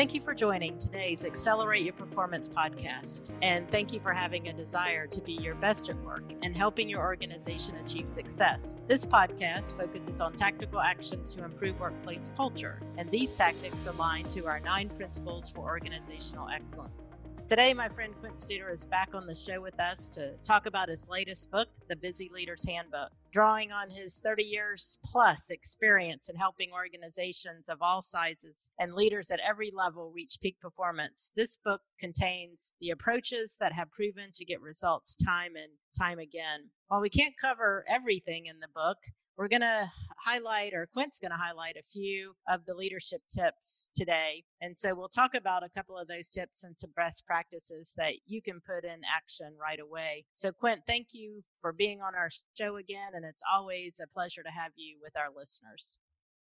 Thank you for joining today's Accelerate Your Performance podcast. And thank you for having a desire to be your best at work and helping your organization achieve success. This podcast focuses on tactical actions to improve workplace culture, and these tactics align to our nine principles for organizational excellence. Today, my friend Quint Studer is back on the show with us to talk about his latest book, The Busy Leader's Handbook. Drawing on his 30 years plus experience in helping organizations of all sizes and leaders at every level reach peak performance, this book contains the approaches that have proven to get results time and time again. While we can't cover everything in the book, we're going to highlight, or Quint's going to highlight a few of the leadership tips today. And so we'll talk about a couple of those tips and some best practices that you can put in action right away. So, Quint, thank you for being on our show again. And it's always a pleasure to have you with our listeners.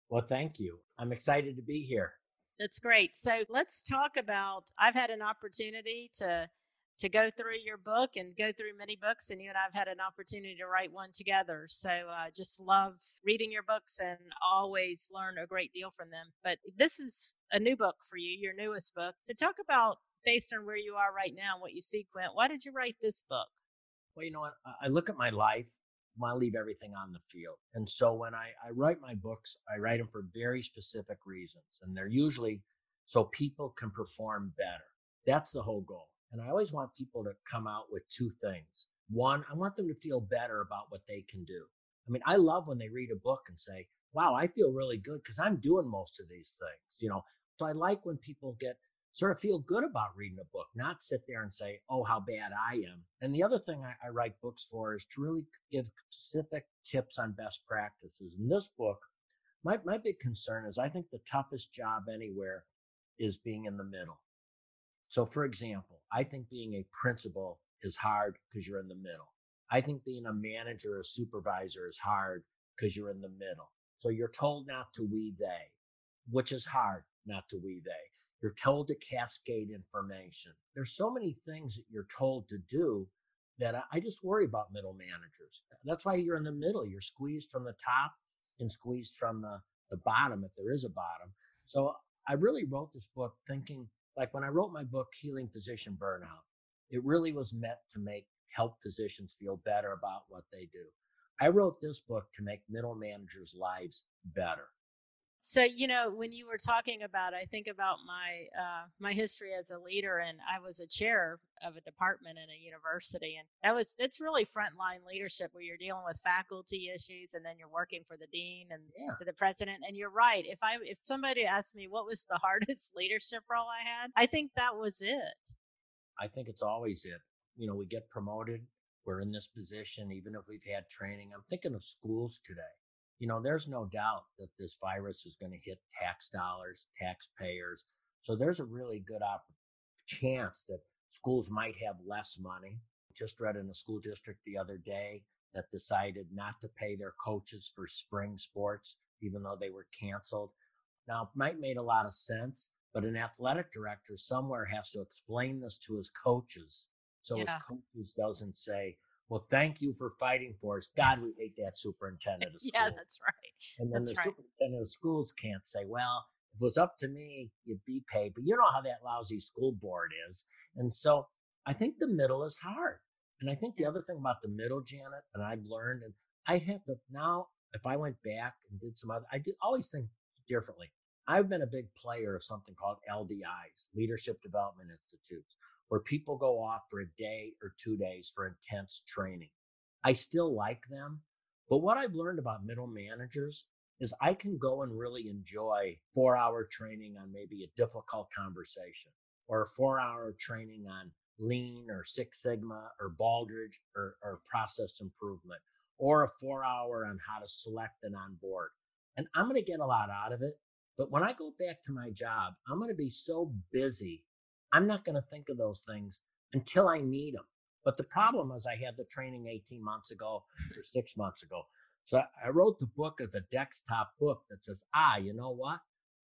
Well, thank you. I'm excited to be here. That's great. So let's talk about. I've had an opportunity to to go through your book and go through many books and you and i've had an opportunity to write one together so i uh, just love reading your books and always learn a great deal from them but this is a new book for you your newest book so talk about based on where you are right now and what you see quint why did you write this book well you know what i look at my life I leave everything on the field. And so when I, I write my books, I write them for very specific reasons. And they're usually so people can perform better. That's the whole goal. And I always want people to come out with two things. One, I want them to feel better about what they can do. I mean, I love when they read a book and say, wow, I feel really good because I'm doing most of these things, you know. So I like when people get sort of feel good about reading a book, not sit there and say, oh, how bad I am. And the other thing I, I write books for is to really give specific tips on best practices. In this book, my, my big concern is I think the toughest job anywhere is being in the middle. So, for example, I think being a principal is hard because you're in the middle. I think being a manager or supervisor is hard because you're in the middle. So you're told not to we they, which is hard not to we they. You're told to cascade information. There's so many things that you're told to do that I just worry about middle managers. That's why you're in the middle. You're squeezed from the top and squeezed from the, the bottom, if there is a bottom. So I really wrote this book thinking like when I wrote my book, Healing Physician Burnout, it really was meant to make help physicians feel better about what they do. I wrote this book to make middle managers' lives better. So you know, when you were talking about, I think about my uh, my history as a leader, and I was a chair of a department in a university, and that was it's really frontline leadership where you're dealing with faculty issues, and then you're working for the dean and yeah. for the president. And you're right. If I if somebody asked me what was the hardest leadership role I had, I think that was it. I think it's always it. You know, we get promoted, we're in this position, even if we've had training. I'm thinking of schools today you know, there's no doubt that this virus is going to hit tax dollars, taxpayers. So there's a really good op- chance that schools might have less money. Just read in a school district the other day that decided not to pay their coaches for spring sports, even though they were canceled. Now, it might make a lot of sense, but an athletic director somewhere has to explain this to his coaches. So yeah. his coaches doesn't say, well, thank you for fighting for us. God, we hate that superintendent of schools. yeah, that's right. And then that's the right. superintendent of schools can't say, well, if it was up to me, you'd be paid. But you know how that lousy school board is. And so I think the middle is hard. And I think the other thing about the middle, Janet, and I've learned, and I have to now, if I went back and did some other, I do always think differently. I've been a big player of something called LDIs, Leadership Development Institutes where people go off for a day or two days for intense training. I still like them. But what I've learned about middle managers is I can go and really enjoy four hour training on maybe a difficult conversation or a four hour training on lean or Six Sigma or Baldrige or, or process improvement or a four hour on how to select and onboard. And I'm going to get a lot out of it. But when I go back to my job, I'm going to be so busy I'm not going to think of those things until I need them. But the problem is, I had the training 18 months ago or six months ago. So I wrote the book as a desktop book that says, ah, you know what?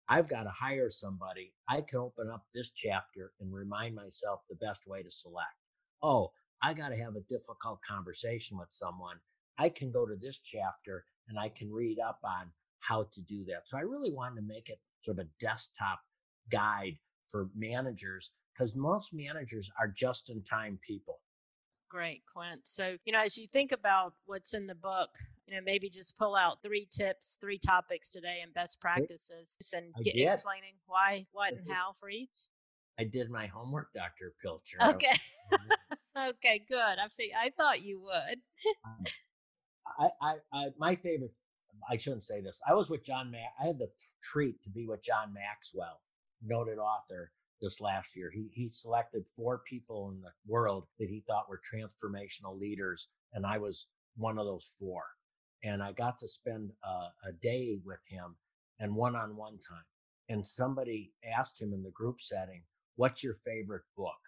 I've got to hire somebody. I can open up this chapter and remind myself the best way to select. Oh, I got to have a difficult conversation with someone. I can go to this chapter and I can read up on how to do that. So I really wanted to make it sort of a desktop guide for managers because most managers are just in time people. Great, Quint. So, you know, as you think about what's in the book, you know, maybe just pull out three tips, three topics today and best practices and get, explaining why, what, and how for each. I did my homework, Dr. Pilcher. Okay. okay, good. I see. I thought you would. Um, I, I, I, my favorite. I shouldn't say this. I was with John. Ma- I had the treat to be with John Maxwell, noted author, this last year. He he selected four people in the world that he thought were transformational leaders, and I was one of those four. And I got to spend a, a day with him and one on one time. And somebody asked him in the group setting, "What's your favorite book?"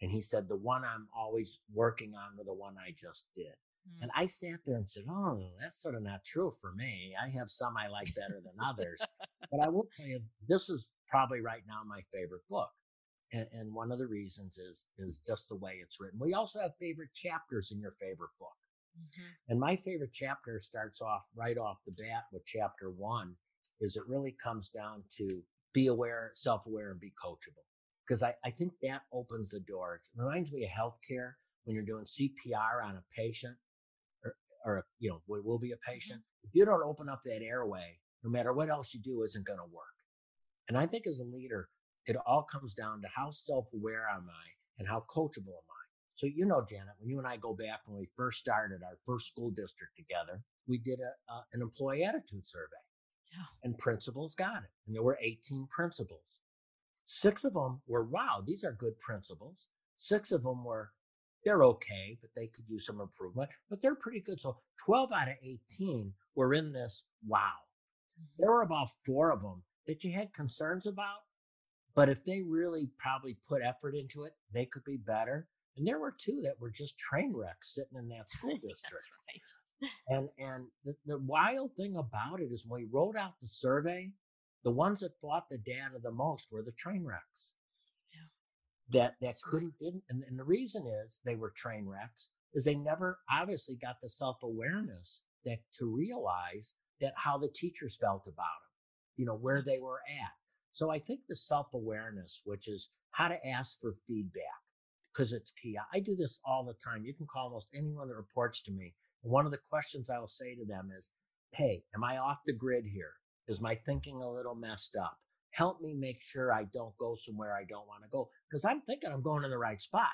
And he said, "The one I'm always working on, or the one I just did." Mm. And I sat there and said, Oh, that's sort of not true for me. I have some I like better than others. but I will tell you, this is probably right now my favorite book. And, and, one of the reasons is is just the way it's written. We also have favorite chapters in your favorite book. Mm-hmm. And my favorite chapter starts off right off the bat with chapter one, is it really comes down to be aware, self-aware, and be coachable. Because I, I think that opens the door. It reminds me of healthcare when you're doing CPR on a patient or, or you know, will, will be a mm-hmm. patient. If you don't open up that airway, no matter what else you do, isn't going to work. And I think as a leader, it all comes down to how self aware am I and how coachable am I. So, you know, Janet, when you and I go back when we first started our first school district together, we did a, uh, an employee attitude survey. Yeah. And principals got it. And there were 18 principals. Six of them were, wow, these are good principals. Six of them were, they're okay, but they could use some improvement, but they're pretty good. So 12 out of 18 were in this, wow. Mm-hmm. There were about four of them that you had concerns about. But if they really probably put effort into it, they could be better. And there were two that were just train wrecks sitting in that school district. right. And and the, the wild thing about it is when we wrote out the survey, the ones that fought the data the most were the train wrecks. That that That's couldn't didn't and, and the reason is they were train wrecks is they never obviously got the self-awareness that to realize that how the teachers felt about them you know, where they were at. So I think the self awareness, which is how to ask for feedback, because it's key. I do this all the time. You can call almost anyone that reports to me. One of the questions I will say to them is, Hey, am I off the grid here? Is my thinking a little messed up? Help me make sure I don't go somewhere I don't want to go. Because I'm thinking I'm going in the right spot.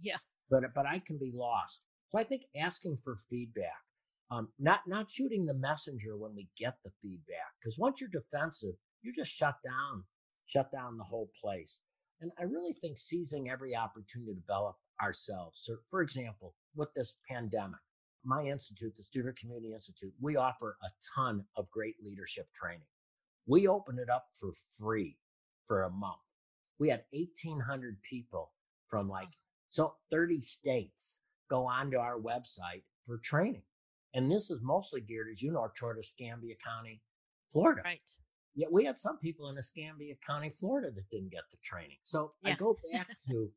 Yeah. But but I can be lost. So I think asking for feedback um, not not shooting the messenger when we get the feedback because once you're defensive you just shut down shut down the whole place and i really think seizing every opportunity to develop ourselves so for example with this pandemic my institute the Studer Community Institute we offer a ton of great leadership training we opened it up for free for a month we had 1800 people from like so 30 states go onto our website for training and this is mostly geared, as you know, toward Escambia County, Florida. Right. Yet we had some people in Escambia County, Florida that didn't get the training. So yeah. I go back to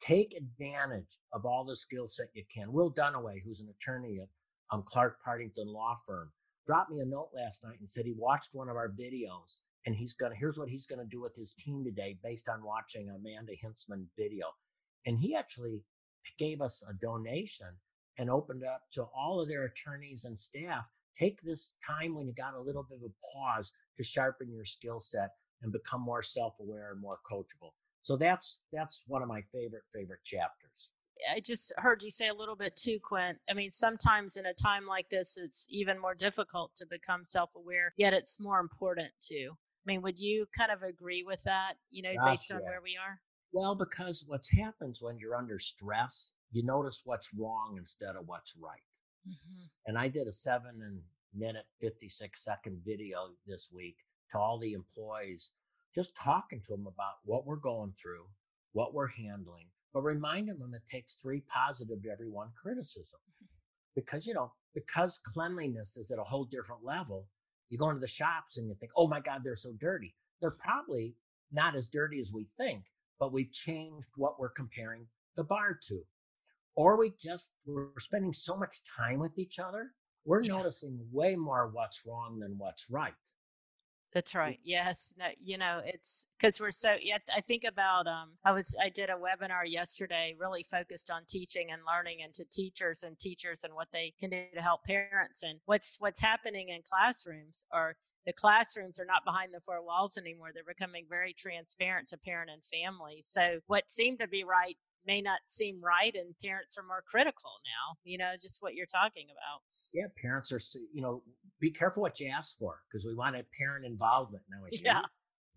take advantage of all the skill set you can. Will Dunaway, who's an attorney at um, Clark Partington Law Firm, dropped me a note last night and said he watched one of our videos and he's gonna here's what he's gonna do with his team today based on watching Amanda Hintzman video. And he actually gave us a donation and opened up to all of their attorneys and staff. Take this time when you got a little bit of a pause to sharpen your skill set and become more self-aware and more coachable. So that's that's one of my favorite favorite chapters. I just heard you say a little bit too, Quint. I mean, sometimes in a time like this, it's even more difficult to become self-aware. Yet it's more important too. I mean, would you kind of agree with that? You know, Gosh, based on yeah. where we are. Well, because what happens when you're under stress you notice what's wrong instead of what's right. Mm-hmm. And I did a seven and minute, 56 second video this week to all the employees, just talking to them about what we're going through, what we're handling, but reminding them it takes three positive to every one criticism. Mm-hmm. Because, you know, because cleanliness is at a whole different level, you go into the shops and you think, oh my God, they're so dirty. They're probably not as dirty as we think, but we've changed what we're comparing the bar to or we just we're spending so much time with each other we're yeah. noticing way more what's wrong than what's right That's right. Yes. No, you know, it's because we're so, yeah, I think about, um, I was, I did a webinar yesterday really focused on teaching and learning and to teachers and teachers and what they can do to help parents. And what's, what's happening in classrooms are the classrooms are not behind the four walls anymore. They're becoming very transparent to parent and family. So what seemed to be right may not seem right and parents are more critical now you know just what you're talking about. Yeah parents are you know be careful what you ask for because we want a parent involvement now yeah.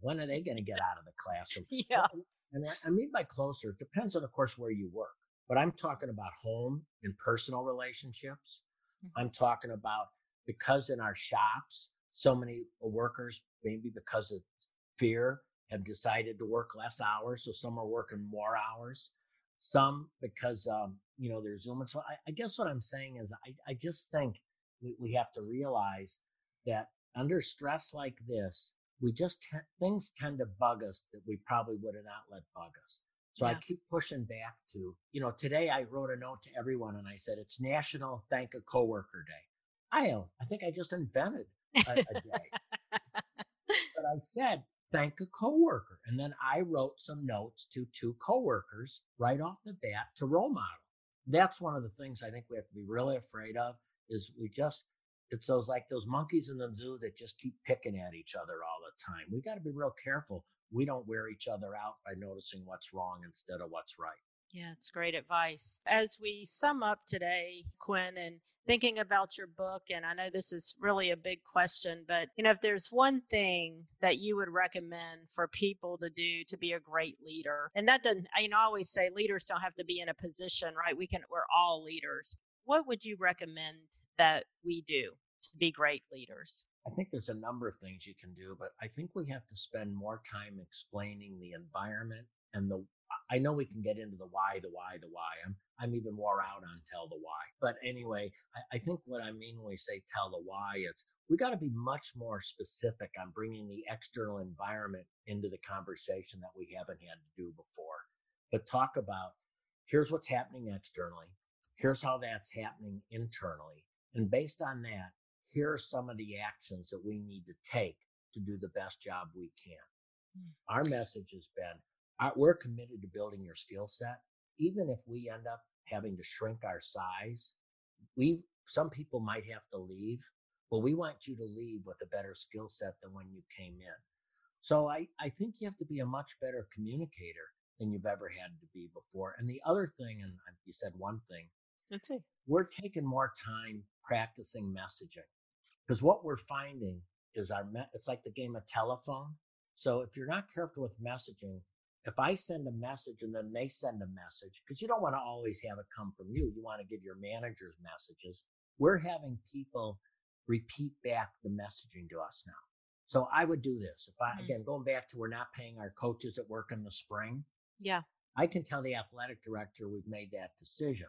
when are they going to get out of the classroom? Yeah. And I mean by closer it depends on of course where you work but i'm talking about home and personal relationships. Mm-hmm. i'm talking about because in our shops so many workers maybe because of fear have decided to work less hours so some are working more hours some because um, you know they're zooming. So I, I, guess what I'm saying is I, I just think we, we have to realize that under stress like this, we just te- things tend to bug us that we probably would have not let bug us. So yeah. I keep pushing back to, you know, today I wrote a note to everyone and I said it's National Thank a Coworker Day. I I think I just invented a, a day. but I said thank a coworker. And then I wrote some notes to two coworkers right off the bat to role model. That's one of the things I think we have to be really afraid of is we just, it's those like those monkeys in the zoo that just keep picking at each other all the time. We got to be real careful. We don't wear each other out by noticing what's wrong instead of what's right. Yeah, it's great advice. As we sum up today, Quint, and thinking about your book, and I know this is really a big question, but you know, if there's one thing that you would recommend for people to do to be a great leader, and that doesn't, I always say leaders don't have to be in a position, right? We can, we're all leaders. What would you recommend that we do to be great leaders? I think there's a number of things you can do, but I think we have to spend more time explaining the environment and the I know we can get into the why, the why, the why. I'm I'm even more out on tell the why. But anyway, I, I think what I mean when we say tell the why, it's we got to be much more specific on bringing the external environment into the conversation that we haven't had to do before. But talk about here's what's happening externally, here's how that's happening internally, and based on that, here are some of the actions that we need to take to do the best job we can. Mm. Our message has been we're committed to building your skill set. Even if we end up having to shrink our size, we, some people might have to leave, but we want you to leave with a better skill set than when you came in. So I, I think you have to be a much better communicator than you've ever had to be before. And the other thing, and uh, you said one thing, that's it. We're taking more time practicing messaging because what we're finding is our, me- it's like the game of telephone. So if you're not careful with messaging, if I send a message and then they send a message, because you don't want to always have it come from you, you want to give your managers messages. We're having people repeat back the messaging to us now. So I would do this. If I, mm-hmm. again, going back to we're not paying our coaches at work in the spring. Yeah. I can tell the athletic director we've made that decision.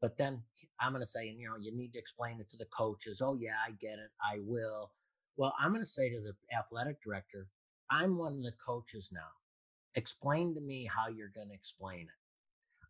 But then I'm going to say, and you know, you need to explain it to the coaches. Oh, yeah, I get it. I will. Well, I'm going to say to the athletic director, I'm one of the coaches now. Explain to me how you're going to explain it.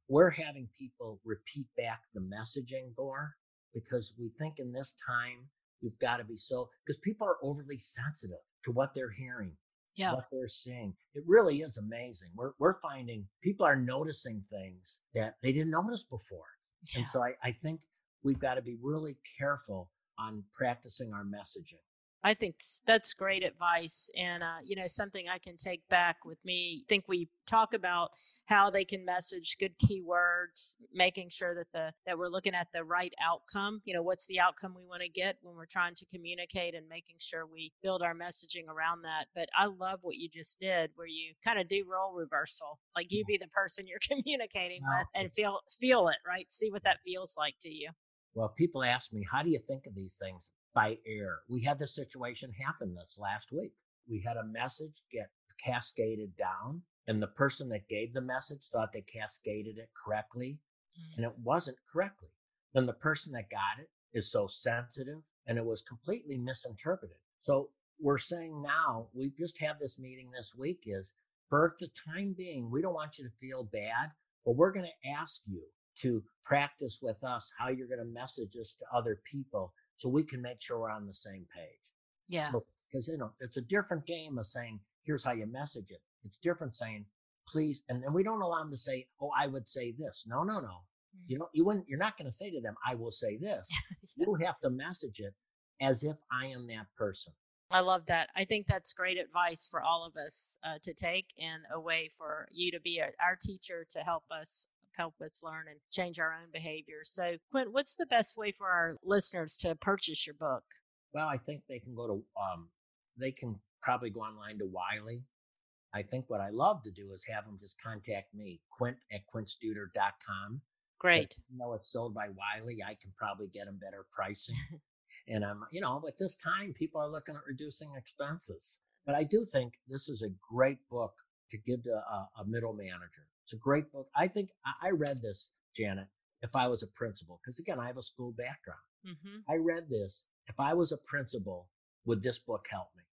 We're having people repeat back the messaging more because we think in this time you've got to be so because people are overly sensitive to what they're hearing, yeah. what they're seeing. It really is amazing. We're we're finding people are noticing things that they didn't notice before. Yeah. And so I, I think we've got to be really careful on practicing our messaging. I think that's great advice, and uh, you know something I can take back with me. I think we talk about how they can message good keywords, making sure that the that we're looking at the right outcome. You know, what's the outcome we want to get when we're trying to communicate, and making sure we build our messaging around that. But I love what you just did, where you kind of do role reversal, like you be the person you're communicating with, and feel feel it, right? See what that feels like to you. Well, people ask me, how do you think of these things? By air. We had this situation happen this last week. We had a message get cascaded down, and the person that gave the message thought they cascaded it correctly, mm-hmm. and it wasn't correctly. Then the person that got it is so sensitive, and it was completely misinterpreted. So we're saying now, we've just had this meeting this week is for the time being, we don't want you to feel bad, but we're going to ask you to practice with us how you're going to message us to other people so we can make sure we're on the same page. Yeah. So because you know it's a different game of saying here's how you message it. It's different saying please, and then we don't allow them to say, oh, I would say this. No, no, no. You know, you wouldn't. You're not going to say to them, I will say this. Yeah. You have to message it as if I am that person. I love that. I think that's great advice for all of us uh, to take and a way for you to be a, our teacher to help us help us learn and change our own behavior. So, Quint, what's the best way for our listeners to purchase your book? Well, I think they can go to, um, they can probably go online to Wiley. I think what I love to do is have them just contact me, quint at quintstuder.com. Great. You know, it's sold by Wiley. I can probably get them better pricing. and I'm, you know, at this time, people are looking at reducing expenses. But I do think this is a great book to give to a, a middle manager. It's a great book. I think I, read this, Janet, if I was a principal, because again, I have a school background. hmm I read this. If I was a principal, would this book help me?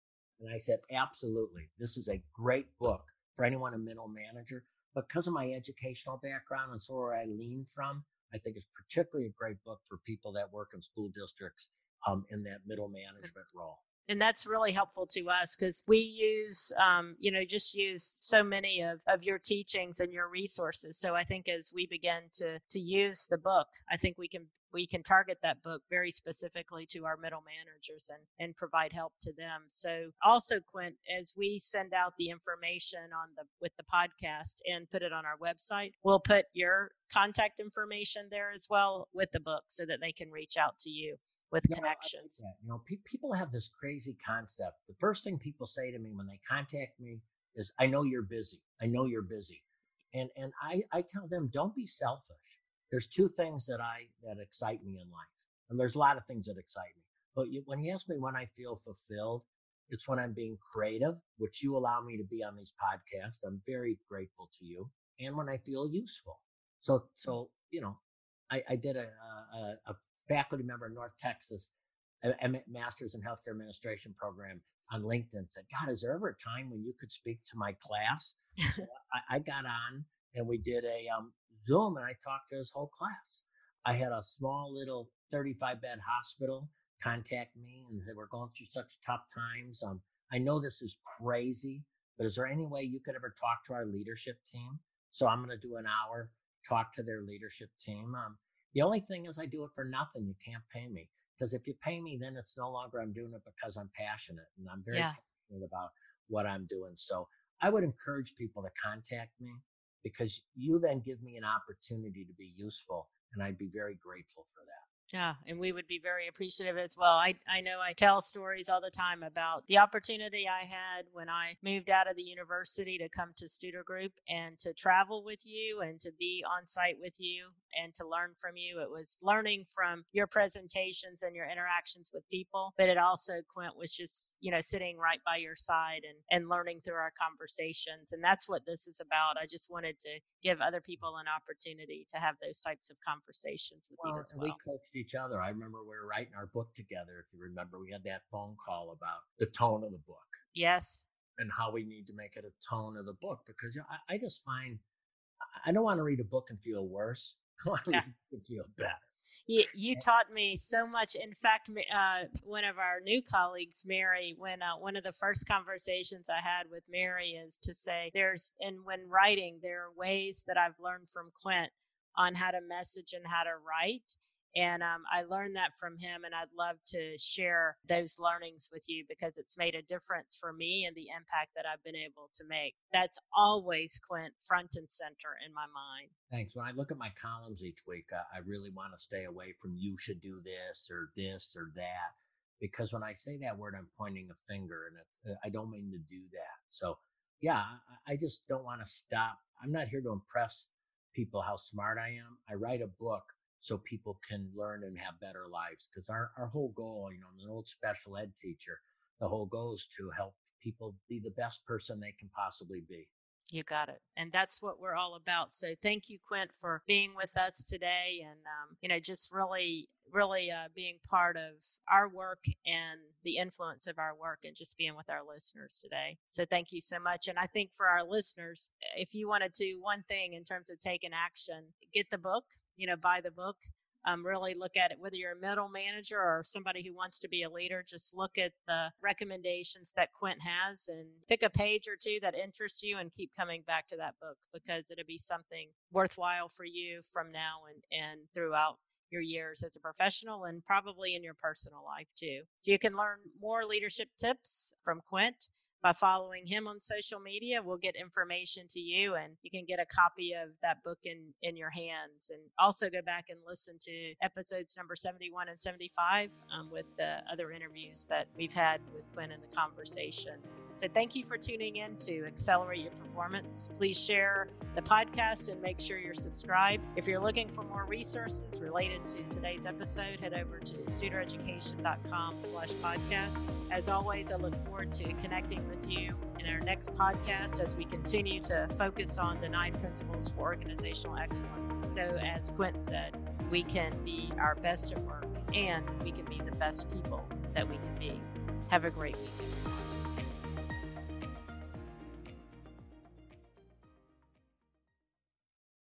And I said, absolutely. This is a great book for anyone a middle manager. Because of my educational background and so where I lean from, I think it's particularly a great book for people that work in school districts um, in that middle management role. And that's really helpful to us because we use um, you know just use so many of, of your teachings and your resources so i think as we begin to to use the book i think we can we can target that book very specifically to our middle managers and and provide help to them. So also quint as we send out the information on the with the podcast and put it on our website we'll put your contact information there as well with the book so that they can reach out to you with No, I like connections. You know, pe- people have this crazy concept. The first thing people say to me when they contact me is, "I know you're busy. I know you're busy," and and I I tell them, don't be selfish. There's two things that I that excite me in life, and there's a lot of things that excite me. But you, when you ask me when I feel fulfilled, it's when I'm being creative, which you allow me to be on these podcasts. I'm very grateful to you, and when I feel useful. So so you know, I, I did a, a, a faculty member in North Texas, a, a master's in healthcare administration program on LinkedIn said, God, is there ever a time when you could speak to my class? So I, I got on and we did a um, Zoom and I talked to his whole class. I had a small little 35 bed hospital contact me and they were going through such tough times. Um, I know this is crazy, but is there any way you could ever talk to our leadership team? So I'm going to do an hour, talk to their leadership team. Um, the only thing is I do it for nothing. You can't pay me because if you pay me, then it's no longer I'm doing it because I'm passionate and I'm very Yeah. passionate about what I'm doing. So I would encourage people to contact me because you then give me an opportunity to be useful and I'd be very grateful for that. Yeah, and we would be very appreciative as well. I, I know I tell stories all the time about the opportunity I had when I moved out of the university to come to Studer Group and to travel with you and to be on site with you and to learn from you. It was learning from your presentations and your interactions with people, but it also, Quint, was just, you know, sitting right by your side and, and learning through our conversations. And that's what this is about. I just wanted to give other people an opportunity to have those types of conversations with you as well. we coached each other. I remember we were writing our book together. If you remember, we had that phone call about the tone of the book. Yes. and how we need to make it a tone of the book because you know, I, I just find I- don't want to read a book and feel worse. I want to Yeah. read and feel better. You, you taught me so much. In fact, uh, one of our new colleagues, Mary, when uh, one of the first conversations I had with Mary is to say, there's, and when writing, there are ways that I've learned from Quint on how to message and how to write. And um, I learned that from him, and I'd love to share those learnings with you because it's made a difference for me and the impact that I've been able to make. That's always Quint front and center in my mind. Thanks. When I look at my columns each week, I really want to stay away from you should do this or this or that because when I say that word, I'm pointing a finger, and uh, I don't mean to do that. So yeah, I just don't want to stop. I'm not here to impress people how smart I am. I write a book so people can learn and have better lives. Because our, our whole goal, you know, I'm an old special ed teacher. The whole goal is to help people be the best person they can possibly be. You got it. And that's what we're all about. So thank you, Quint, for being with us today and, um, you know, just really, really uh, being part of our work and the influence of our work and just being with our listeners today. So thank you so much. And I think for our listeners, if you want to do one thing in terms of taking action, get the book, you know, buy the book. um, really look at it, whether you're a middle manager or somebody who wants to be a leader, just look at the recommendations that Quint has and pick a page or two that interests you and keep coming back to that book because it'll be something worthwhile for you from now and, and throughout your years as a professional and probably in your personal life too. So you can learn more leadership tips from Quint by following him on social media. We'll get information to you and you can get a copy of that book in, in your hands. And also go back and listen to episodes number 71 and 75 um, with the other interviews that we've had with Quint and the conversations. So thank you for tuning in to Accelerate Your Performance. Please share the podcast and make sure you're subscribed. If you're looking for more resources related to today's episode, head over to studereducation.com slash podcast. As always, I look forward to connecting with you in our next podcast as we continue to focus on the nine principles for organizational excellence. So, as Quint said, we can be our best at work and we can be the best people that we can be. Have a great week, everyone.